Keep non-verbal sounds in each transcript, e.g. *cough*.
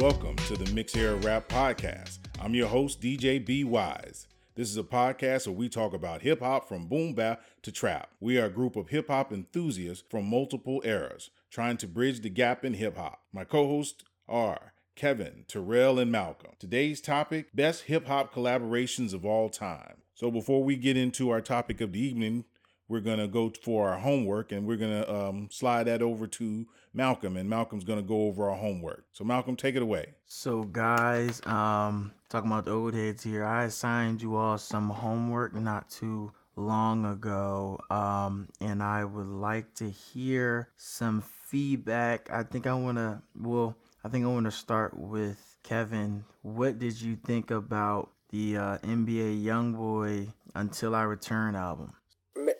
Welcome to the Mix Era Rap Podcast. I'm your host, DJ B Wise. This is a podcast where we talk about hip hop from boom bap to trap. We are a group of hip hop enthusiasts from multiple eras, trying to bridge the gap in hip hop. My co hosts are Kevin, Terrell, and Malcolm. Today's topic best hip hop collaborations of all time. So before we get into our topic of the evening, we're going to go for our homework and we're going to um, slide that over to Malcolm and Malcolm's going to go over our homework. So Malcolm, take it away. So guys, um talking about the old heads here. I assigned you all some homework not too long ago um and I would like to hear some feedback. I think I want to well, I think I want to start with Kevin. What did you think about the uh, NBA YoungBoy Until I Return album?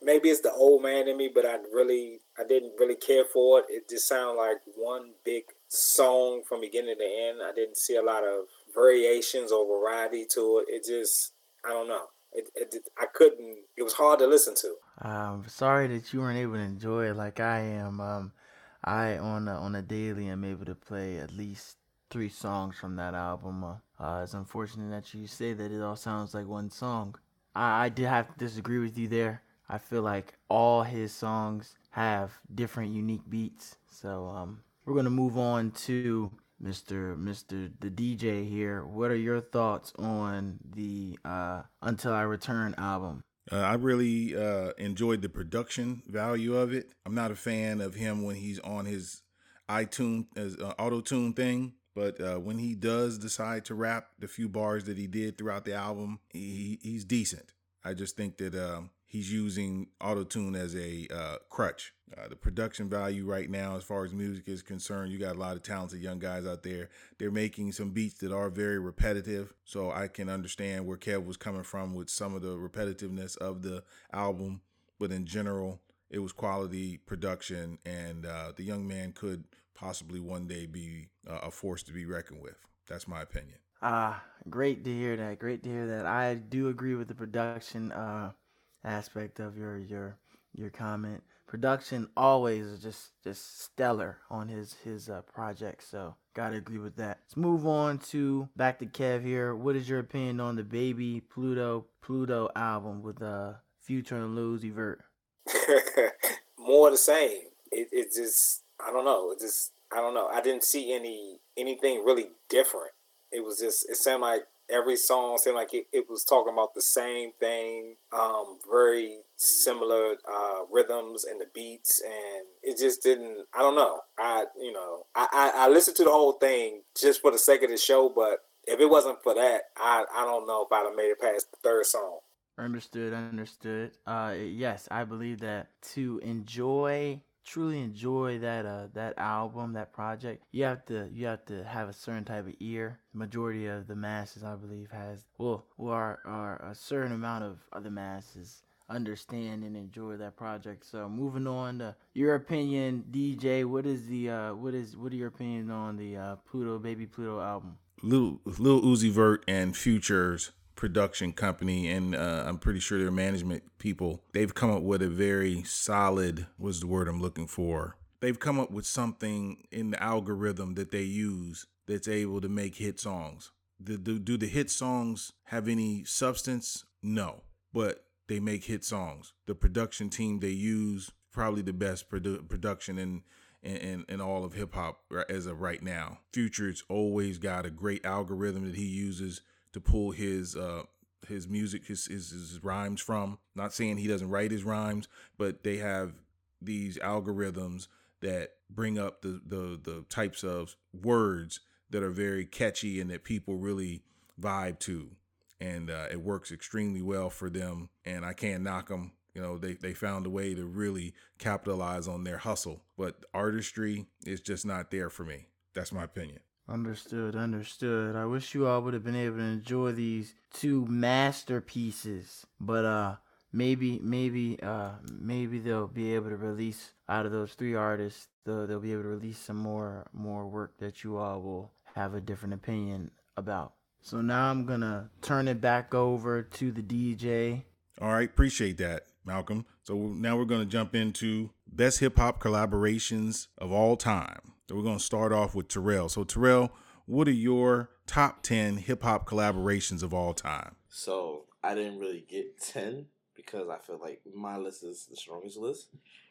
Maybe it's the old man in me, but I really I didn't really care for it. It just sounded like one big song from beginning to end. I didn't see a lot of variations or variety to it. It just I don't know. It, it I couldn't. It was hard to listen to. I'm sorry that you weren't able to enjoy it like I am. Um, I on a, on a daily am able to play at least three songs from that album. Uh, uh, it's unfortunate that you say that it all sounds like one song. I, I did have to disagree with you there. I feel like all his songs have different unique beats. So um, we're gonna move on to Mr. Mr. the DJ here. What are your thoughts on the uh, Until I Return album? Uh, I really uh, enjoyed the production value of it. I'm not a fan of him when he's on his iTunes as uh, auto tune thing, but uh, when he does decide to rap the few bars that he did throughout the album, he, he's decent. I just think that um, he's using auto tune as a uh, crutch. Uh, the production value right now, as far as music is concerned, you got a lot of talented young guys out there. They're making some beats that are very repetitive, so I can understand where Kev was coming from with some of the repetitiveness of the album. But in general, it was quality production, and uh, the young man could possibly one day be uh, a force to be reckoned with. That's my opinion. Ah, great to hear that. Great to hear that. I do agree with the production. Uh, aspect of your your your comment. Production always is just just stellar on his his uh, project. So gotta agree with that. Let's move on to back to Kev here. What is your opinion on the Baby Pluto Pluto album with uh Future and Lose Vert? *laughs* More the same. It it just I don't know. It just I don't know. I didn't see any anything really different. It was just it sounded like every song seemed like it, it was talking about the same thing um very similar uh rhythms and the beats and it just didn't i don't know. I you know i i, I listened to the whole thing just for the sake of the show but if it wasn't for that i i don't know if i'd have made it past the third song. Understood understood. Uh yes i believe that to enjoy truly enjoy that uh that album, that project, you have to you have to have a certain type of ear. Majority of the masses, I believe, has well, are, are a certain amount of other masses understand and enjoy that project. So moving on to your opinion, DJ, what is the uh what is what are your opinions on the uh Pluto Baby Pluto album? Lil Lil Uzi Vert and Futures production company and uh, I'm pretty sure their management people, they've come up with a very solid, what's the word I'm looking for? They've come up with something in the algorithm that they use that's able to make hit songs. Do, do, do the hit songs have any substance? No, but they make hit songs. The production team they use probably the best produ- production in in, in, all of hip hop as of right now. Future's always got a great algorithm that he uses to pull his uh his music his, his his rhymes from. Not saying he doesn't write his rhymes, but they have these algorithms that bring up the the the types of words that are very catchy and that people really vibe to. And uh, it works extremely well for them and i can't knock them you know they, they found a way to really capitalize on their hustle. But artistry is just not there for me. That's my opinion Understood, understood. I wish you all would have been able to enjoy these two masterpieces, but uh maybe maybe uh maybe they'll be able to release out of those three artists, they'll, they'll be able to release some more more work that you all will have a different opinion about. So now I'm going to turn it back over to the DJ. All right, appreciate that, Malcolm. So now we're going to jump into best hip hop collaborations of all time. We're going to start off with Terrell. So Terrell, what are your top 10 hip hop collaborations of all time? So I didn't really get 10 because I feel like my list is the strongest list.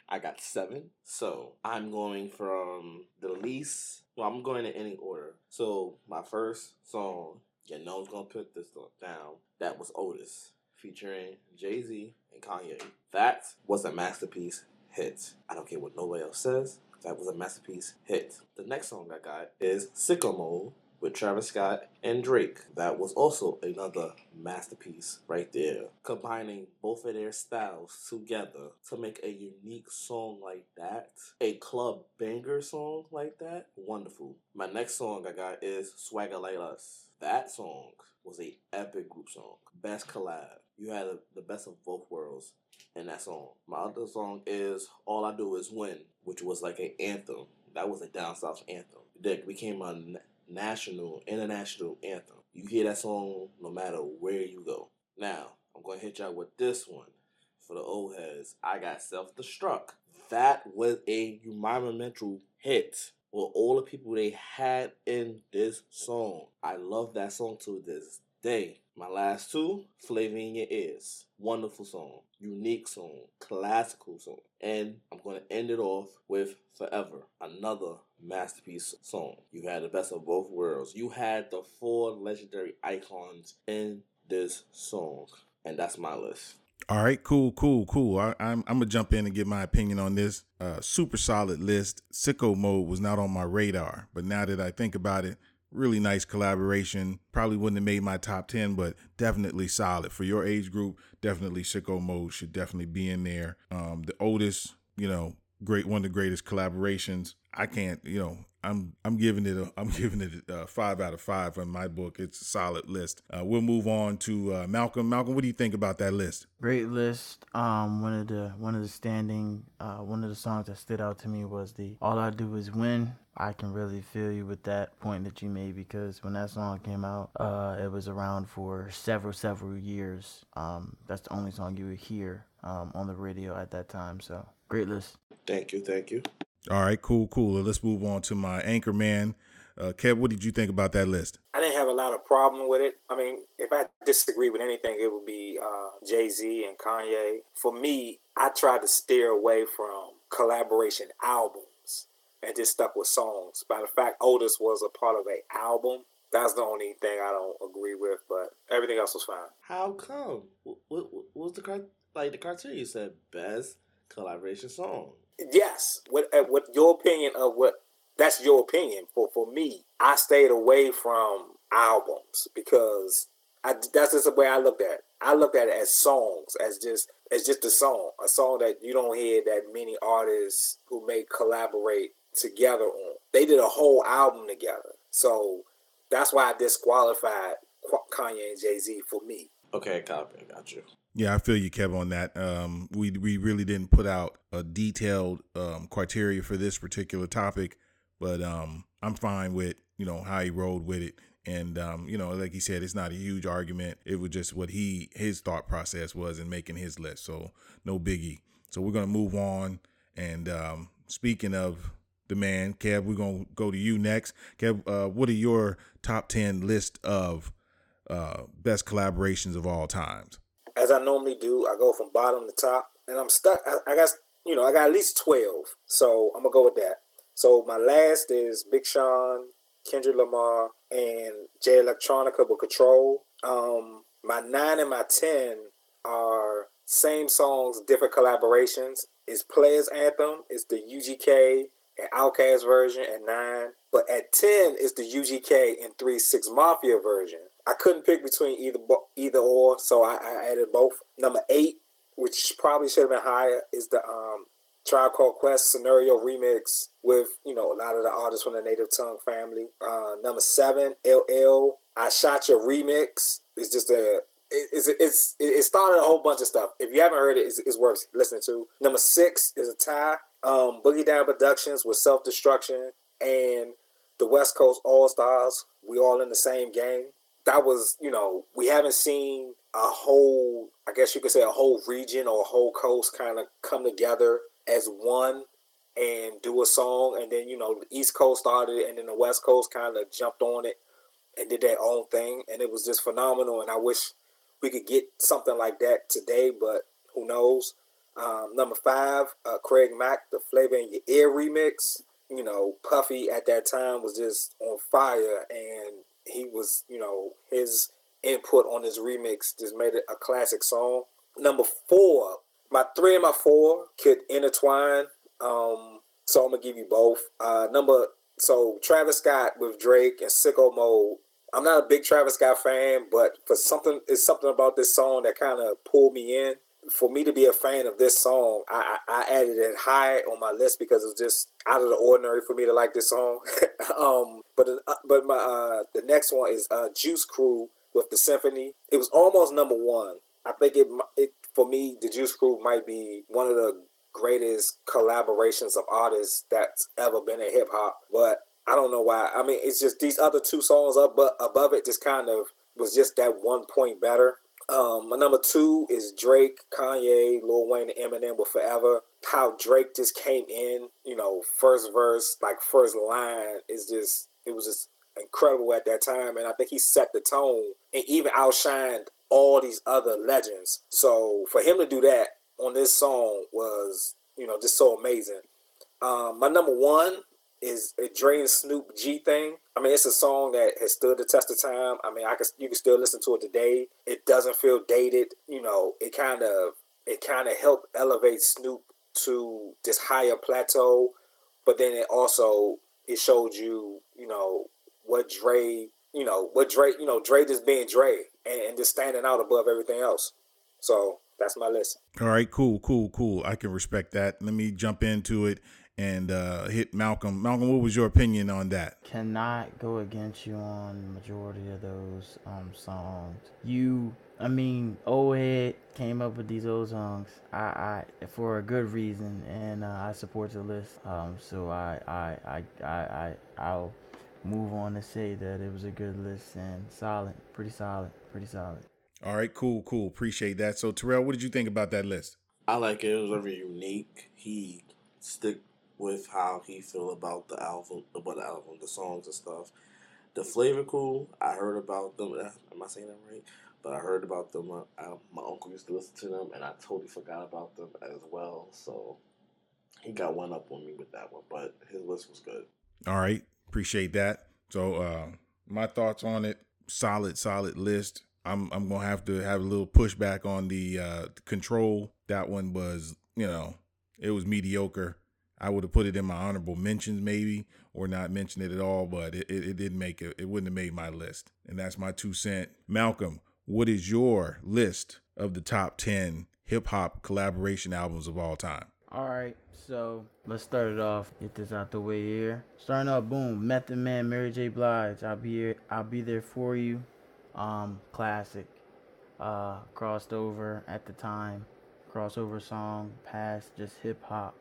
I got seven. So I'm going from the least, well, I'm going in any order. So my first song, you know, I'm going to put this down, that was Otis featuring Jay Z and Kanye. That was a masterpiece hit. I don't care what nobody else says. That was a masterpiece hit. The next song I got is Sicko Mode with Travis Scott and Drake. That was also another masterpiece right there. Combining both of their styles together to make a unique song like that, a club banger song like that, wonderful. My next song I got is Swagger Like Us. That song was a epic group song. Best collab. You had the best of both worlds in that song. My other song is All I Do Is Win, which was like an anthem. That was a down south anthem. That became a national, international anthem. You hear that song no matter where you go. Now, I'm to hit y'all with this one. For the old heads, I got Self Destruct. That was a monumental hit with all the people they had in this song. I love that song to this day. My last two, Flavor Ears. Wonderful song, unique song, classical song. And I'm going to end it off with Forever, another masterpiece song. You had the best of both worlds. You had the four legendary icons in this song. And that's my list. All right, cool, cool, cool. I, am gonna jump in and get my opinion on this. Uh, super solid list. Sicko mode was not on my radar, but now that I think about it, really nice collaboration. Probably wouldn't have made my top 10, but definitely solid. For your age group, definitely Sicko Mode should definitely be in there. Um, the oldest, you know, great one of the greatest collaborations. I can't, you know, I'm I'm giving it a I'm *laughs* giving it a five out of five in my book. It's a solid list. Uh, we'll move on to uh, Malcolm. Malcolm, what do you think about that list? Great list. Um, one of the one of the standing uh, one of the songs that stood out to me was the All I Do Is Win. I can really feel you with that point that you made because when that song came out, uh, it was around for several several years. Um, that's the only song you would hear um, on the radio at that time. So great list. Thank you, thank you. All right, cool, cool. Let's move on to my anchor man. Uh, Kev, what did you think about that list? I didn't have a lot of problem with it. I mean, if I disagree with anything, it would be uh, Jay Z and Kanye. For me, I tried to steer away from collaboration albums and just stuck with songs. By the fact Otis was a part of a album, that's the only thing I don't agree with. But everything else was fine. How come? What, what, what was the like the criteria? You said best collaboration song. Yes. What uh, what your opinion of what that's your opinion. For for me, I stayed away from albums because I, that's just the way I looked at it. I looked at it as songs, as just as just a song, a song that you don't hear that many artists who may collaborate together on. They did a whole album together, so that's why I disqualified Kanye and Jay Z for me. Okay, copy, got you. Yeah, I feel you, Kev, on that. Um, we we really didn't put out a detailed um, criteria for this particular topic, but um, I'm fine with you know how he rolled with it, and um, you know, like he said, it's not a huge argument. It was just what he his thought process was in making his list, so no biggie. So we're gonna move on. And um, speaking of the man, Kev, we're gonna go to you next. Kev, uh, what are your top ten list of uh, best collaborations of all times? As I normally do, I go from bottom to top, and I'm stuck. I, I got you know I got at least twelve, so I'm gonna go with that. So my last is Big Sean, Kendrick Lamar, and Jay Electronica with Control. Um, my nine and my ten are same songs, different collaborations. It's Players Anthem. It's the UGK and Outkast version at nine. But at ten is the UGK and Three Six Mafia version. I couldn't pick between either either or, so I, I added both. Number eight, which probably should have been higher, is the um, Tribe Called Quest scenario remix with you know a lot of the artists from the Native Tongue family. Uh, number seven, LL, I Shot Ya remix. It's just a it's it's it started a whole bunch of stuff. If you haven't heard it, it's, it's worth listening to. Number six is a tie. Um, Boogie Down Productions with Self Destruction and the West Coast All Stars. We all in the same game that was, you know, we haven't seen a whole, I guess you could say, a whole region or a whole coast kind of come together as one and do a song, and then you know the East Coast started and then the West Coast kind of jumped on it and did their own thing, and it was just phenomenal. And I wish we could get something like that today, but who knows? Um, number five, uh, Craig Mack, the Flavor in Your Ear remix. You know, Puffy at that time was just on fire, and he was, you know, his input on this remix just made it a classic song. Number four, my three and my four could intertwine. Um, so I'm gonna give you both. Uh, number so Travis Scott with Drake and Sicko Mode. I'm not a big Travis Scott fan, but for something, it's something about this song that kind of pulled me in. For me to be a fan of this song, I, I added it high on my list because it's just out of the ordinary for me to like this song. *laughs* um, but uh, but my uh, the next one is uh, Juice Crew with the Symphony. It was almost number one. I think it, it for me, the Juice Crew might be one of the greatest collaborations of artists that's ever been in hip hop. But I don't know why. I mean, it's just these other two songs up but above it just kind of was just that one point better. Um, my number two is Drake, Kanye, Lil Wayne, and Eminem with Forever. How Drake just came in, you know, first verse, like first line is just it was just incredible at that time, and I think he set the tone and even outshined all these other legends. So for him to do that on this song was, you know, just so amazing. Um, my number one is a Dre and Snoop G thing. I mean, it's a song that has stood the test of time. I mean, I can you can still listen to it today. It doesn't feel dated. You know, it kind of it kind of helped elevate Snoop to this higher plateau, but then it also it showed you, you know, what Dre, you know, what Dre, you know, Dre just being Dre and, and just standing out above everything else. So that's my list. All right, cool, cool, cool. I can respect that. Let me jump into it and uh, hit Malcolm. Malcolm, what was your opinion on that? Cannot go against you on majority of those um, songs. You, I mean, old head came up with these old songs. I, I for a good reason, and uh, I support the list. Um, so I, I, I, I, I, I'll move on to say that it was a good list and solid, pretty solid, pretty solid. All right, cool, cool. Appreciate that. So Terrell, what did you think about that list? I like it. It was very unique. He stick with how he feel about the album, about the album, the songs and stuff. The flavor cool. I heard about them. Uh, am I saying that right? But I heard about them. Uh, I, my uncle used to listen to them, and I totally forgot about them as well. So he got one up on me with that one. But his list was good. All right, appreciate that. So uh, my thoughts on it: solid, solid list. I'm I'm gonna have to have a little pushback on the uh, control. That one was, you know, it was mediocre. I would have put it in my honorable mentions maybe, or not mention it at all, but it, it, it didn't make it. It wouldn't have made my list, and that's my two cent. Malcolm, what is your list of the top ten hip hop collaboration albums of all time? All right, so let's start it off. Get this out the way here. Starting off, boom. Method Man, Mary J. Blige. I'll be here. I'll be there for you. Um, classic. Uh, crossed over at the time. Crossover song past just hip hop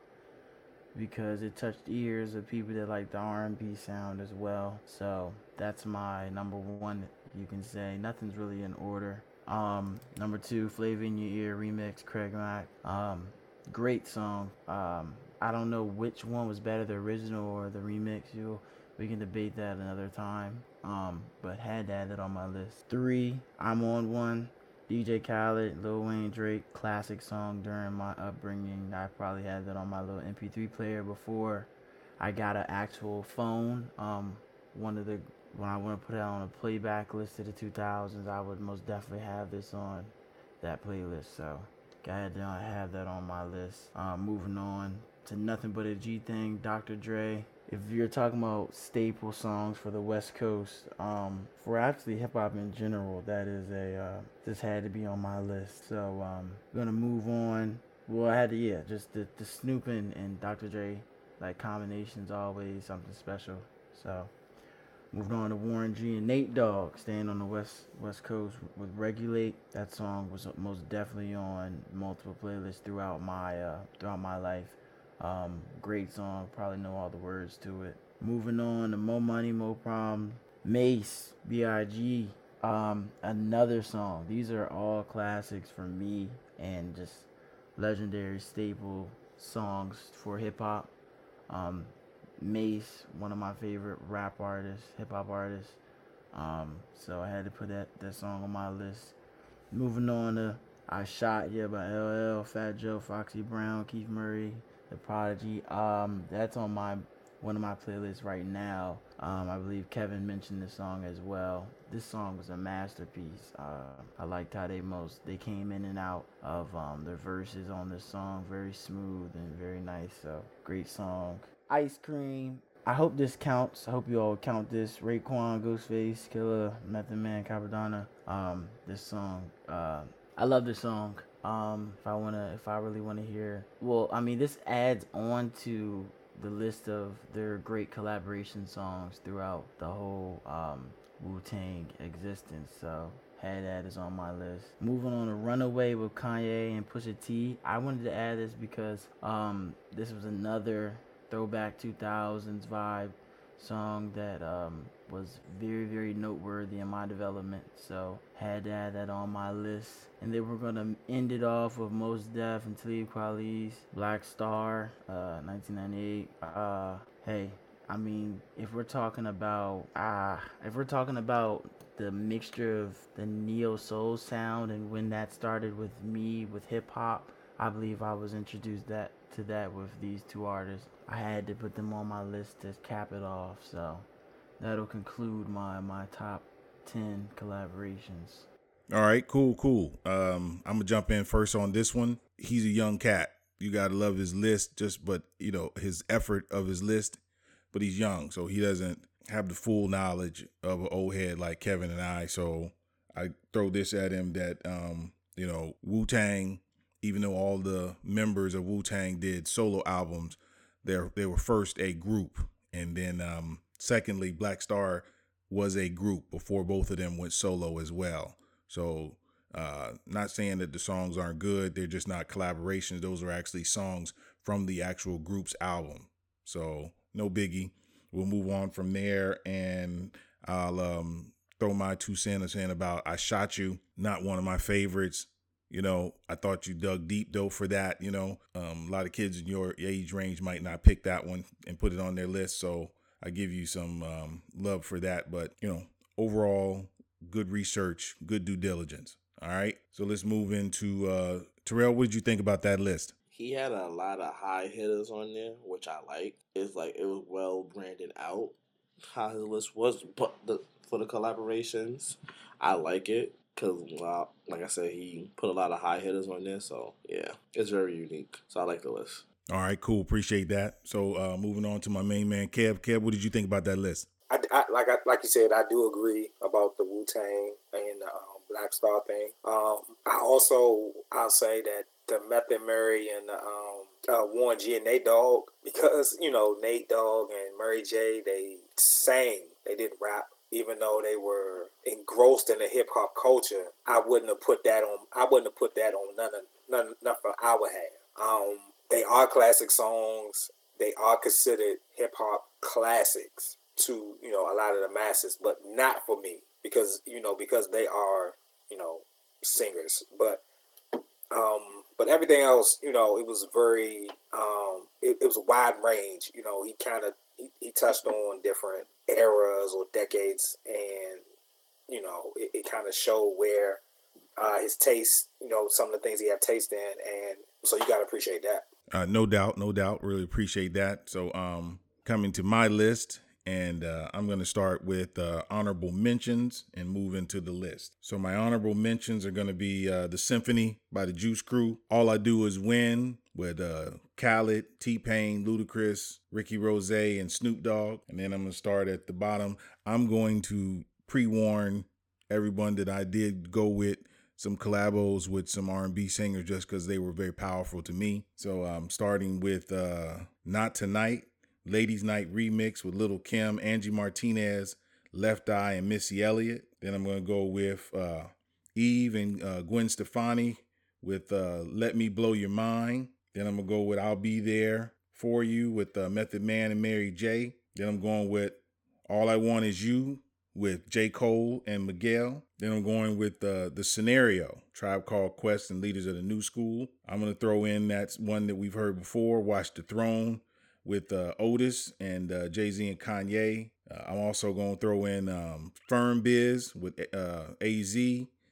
because it touched ears of people that like the R&B sound as well. So that's my number one. You can say nothing's really in order. Um, number two, Flavor in Your Ear remix, Craig Mack. Um, great song. Um, I don't know which one was better, the original or the remix. You, we can debate that another time. Um, but had to add it on my list. Three, I'm on one. DJ Khaled, Lil Wayne, Drake, classic song during my upbringing. I probably had that on my little MP3 player before I got an actual phone. Um, one of the when I want to put it on a playback list of the 2000s, I would most definitely have this on that playlist. So, glad to have that on my list. Um, moving on to nothing but a G thing, Dr. Dre if you're talking about staple songs for the West Coast, um, for actually hip hop in general, that is a uh, this had to be on my list. So um, gonna move on. Well, I had to yeah, just the the Snoop and, and Dr. Dre like combinations always something special. So moving on to Warren G and Nate Dogg, staying on the west west coast with Regulate. That song was most definitely on multiple playlists throughout my uh, throughout my life. Um, great song. Probably know all the words to it. Moving on to Mo Money, Mo Problem, Mase, B.I.G. Um, another song. These are all classics for me and just legendary staple songs for hip hop. Um, Mase, one of my favorite rap artists, hip hop artists. Um, so I had to put that, that song on my list. Moving on to I Shot Ya by LL, Fat Joe, Foxy Brown, Keith Murray, The Prodigy. Um, that's on my one of my playlists right now. Um, I believe Kevin mentioned this song as well. This song was a masterpiece. Uh, I liked how they most they came in and out of um, their verses on this song, very smooth and very nice. So great song. Ice Cream. I hope this counts. I hope you all count this. Raekwon, Ghostface, Killer, Method Man, Cappadonna. Um, this song. Uh, I love this song. Um, if I wanna, if I really wanna hear, well, I mean, this adds on to the list of their great collaboration songs throughout the whole um, Wu Tang existence. So had that is on my list. Moving on to Runaway with Kanye and Pusha T. I wanted to add this because um, this was another throwback 2000s vibe song that um, was very very noteworthy in my development so had to add that on my list. And then we're gonna end it off with Mos Def and Talib Kweli's Black Star uh, 1998 uh, hey I mean if we're talking about ah uh, if we're talking about the mixture of the neo soul sound and when that started with me with hip hop I believe I was introduced that to that with these two artists I had to put them on my list to cap it off. So that'll conclude my my top ten collaborations. All right, cool, cool. Um, I'm gonna jump in first on this one. He's a young cat. You gotta love his list, just but you know his effort of his list. But he's young, so he doesn't have the full knowledge of an old head like Kevin and I. So I throw this at him that um, you know Wu Tang, even though all the members of Wu Tang did solo albums, they they were first a group, and then um, secondly, Black Star was a group before both of them went solo as well. So, uh, not saying that the songs aren't good; they're just not collaborations. Those are actually songs from the actual group's album. So, no biggie. We'll move on from there, and I'll um, throw my two cents in about "I Shot You." Not one of my favorites. You know, I thought you dug deep though for that. You know, um, a lot of kids in your age range might not pick that one and put it on their list. So I give you some um, love for that. But, you know, overall, good research, good due diligence. All right. So let's move into uh, Terrell. What did you think about that list? He had a lot of high hitters on there, which I like. It's like it was well branded out how his list was, but the for the collaborations, I like it because well, like I said, he put a lot of high hitters on there. So yeah, it's very unique. So I like the list. All right, cool. Appreciate that. So uh, moving on to my main man, Kev. Kev, what did you think about that list? I, I like I, like you said, I do agree about the Wu Tang and the um, Black Star thing. Um, I also I'll say that the Method Mary and the um, uh, Warren G and Nate Dogg because you know Nate Dogg and Mary J they sang, they didn't rap even though they were engrossed in the hip hop culture, I wouldn't have put that on. I wouldn't have put that on none of none, none for our have. Um, they are classic songs. They are considered hip hop classics to you know a lot of the masses, but not for me because you know because they are you know singers. But um, but everything else, you know, it was very um, it, it was a wide range. You know, he kind of he, he touched on different eras or decades, and you know, it, it kind of showed where uh, his taste, you know, some of the things he had taste in, and so you got to appreciate that. Uh, no doubt, no doubt. Really appreciate that. So, um, coming to my list, and uh, I'm going to start with uh, honorable mentions and move into the list. So my honorable mentions are going to be uh, the Symphony by the Juice Crew. All I do is win with uh, Khaled, T Pain, Ludacris, Rick Ross, and Snoop Dogg. And then I'm going to start at the bottom. I'm going to pre-warn everyone that I did go with some collabos with some R&B singers just because they were very powerful to me. So I'm starting with uh, Not Tonight Ladies Night remix with Lil Kim, Angie Martinez, Left Eye, and Missy Elliott. Then I'm going to go with uh, Eve and uh, Gwen Stefani with uh, Let Me Blow Your Mind. Then I'm going to go with I'll Be There For You with uh, Method Man and Mary J. Then I'm going with All I Want Is You with J. Cole and Miguel. Then I'm going with uh, the scenario, Tribe Called Quest and Leaders of the New School. I'm going to throw in that one that we've heard before, Watch the Throne with uh, Otis and uh, Jay Z and Kanye. Uh, I'm also going to throw in um, Firm Biz with uh, AZ,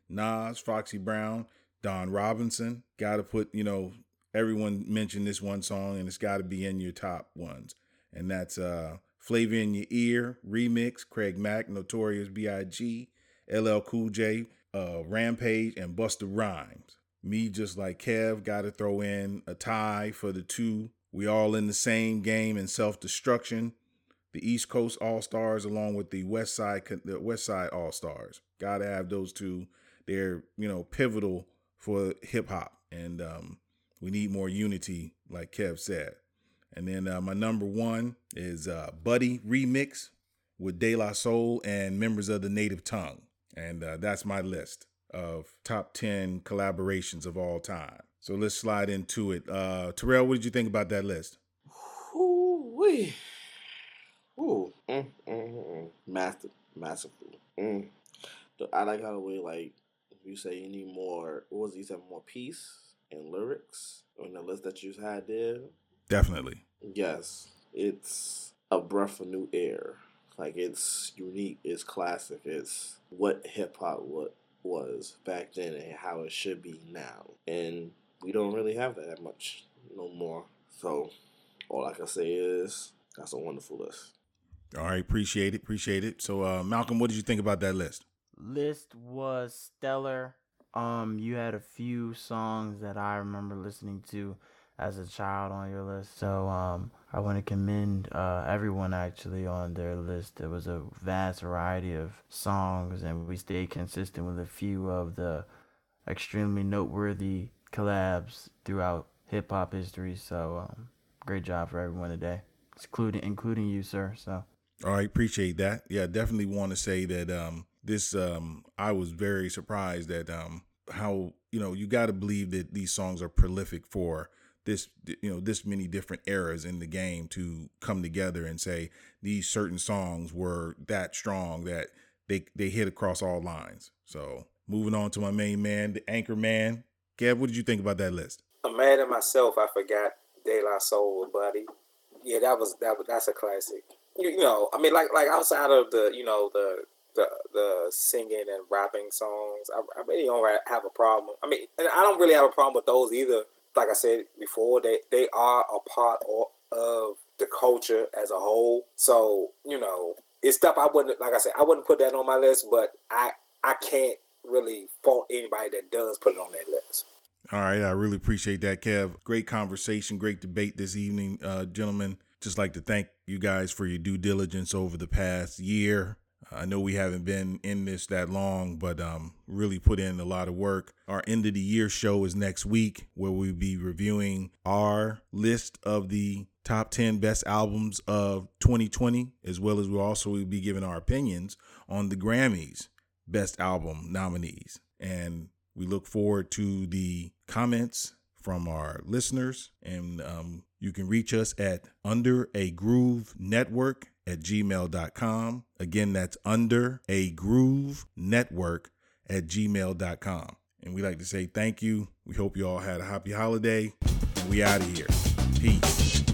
Nas, Foxy Brown, Dawn Robinson. Got to put, you know, everyone mentioned this one song and it's got to be in your top ones. And that's uh, Flavor in Your Ear, Remix, Craig Mack, Notorious B.I.G., LL Cool J, uh, Rampage, and Busta Rhymes. Me, just like Kev, got to throw in a tie for the two. We all in the same game in self destruction. The East Coast All Stars, along with the West Side, the West Side All Stars. Got to have those two. They're you know pivotal for hip hop, and um, we need more unity, like Kev said. And then uh, my number one is uh, Buddy Remix with De La Soul and members of the Native Tongue. And uh, that's my list of top 10 collaborations of all time. So let's slide into it. Uh, Terrell, what did you think about that list? Ooh, wee. Ooh, mm, mm, mm. massive, massively. Mm. I like how the way, like, you say you need more, what was it, you said more peace and lyrics on the list that you had there. Definitely. Yes, it's a breath of new air. Like it's unique, it's classic, it's what hip hop what was back then and how it should be now. And we don't really have that much no more. So all I can say is that's a wonderful list. All right, appreciate it, appreciate it. So uh, Malcolm, what did you think about that list? List was stellar. Um, you had a few songs that I remember listening to as a child on your list. So um, I want to commend uh, everyone actually on their list. There was a vast variety of songs, and we stayed consistent with a few of the extremely noteworthy collabs throughout hip hop history. So um, great job for everyone today, including including you, sir. So. All right, appreciate that. Yeah, definitely want to say that um, this um, I was very surprised at um, how you know you got to believe that these songs are prolific for this you know this many different eras in the game to come together and say these certain songs were that strong that they they hit across all lines. So moving on to my main man, the anchor man. Kev, what did you think about that list? I'm mad at myself. I forgot De La Soul, buddy. Yeah, that was that. That's a classic. You, you know, I mean, like like outside of the you know the the the singing and rapping songs, I, I really don't have a problem. I mean, and I don't really have a problem with those either like I said before, they they are a part of the culture as a whole. So you know, it's stuff I wouldn't like. I said I wouldn't put that on my list, but I I can't really fault anybody that does put it on that list. All right, I really appreciate that, Kev. Great conversation, great debate this evening, uh, gentlemen. Just like to thank you guys for your due diligence over the past year. I know we haven't been in this that long, but um, really put in a lot of work. Our end of the year show is next week, where we'll be reviewing our list of the top 10 best albums of 2020, as well as we'll also be giving our opinions on the Grammys best album nominees. And we look forward to the comments from our listeners. And um, you can reach us at Under a Groove Network at gmail.com. Again, that's under a groove network at gmail.com. And we like to say thank you. We hope you all had a happy holiday. We out of here. Peace.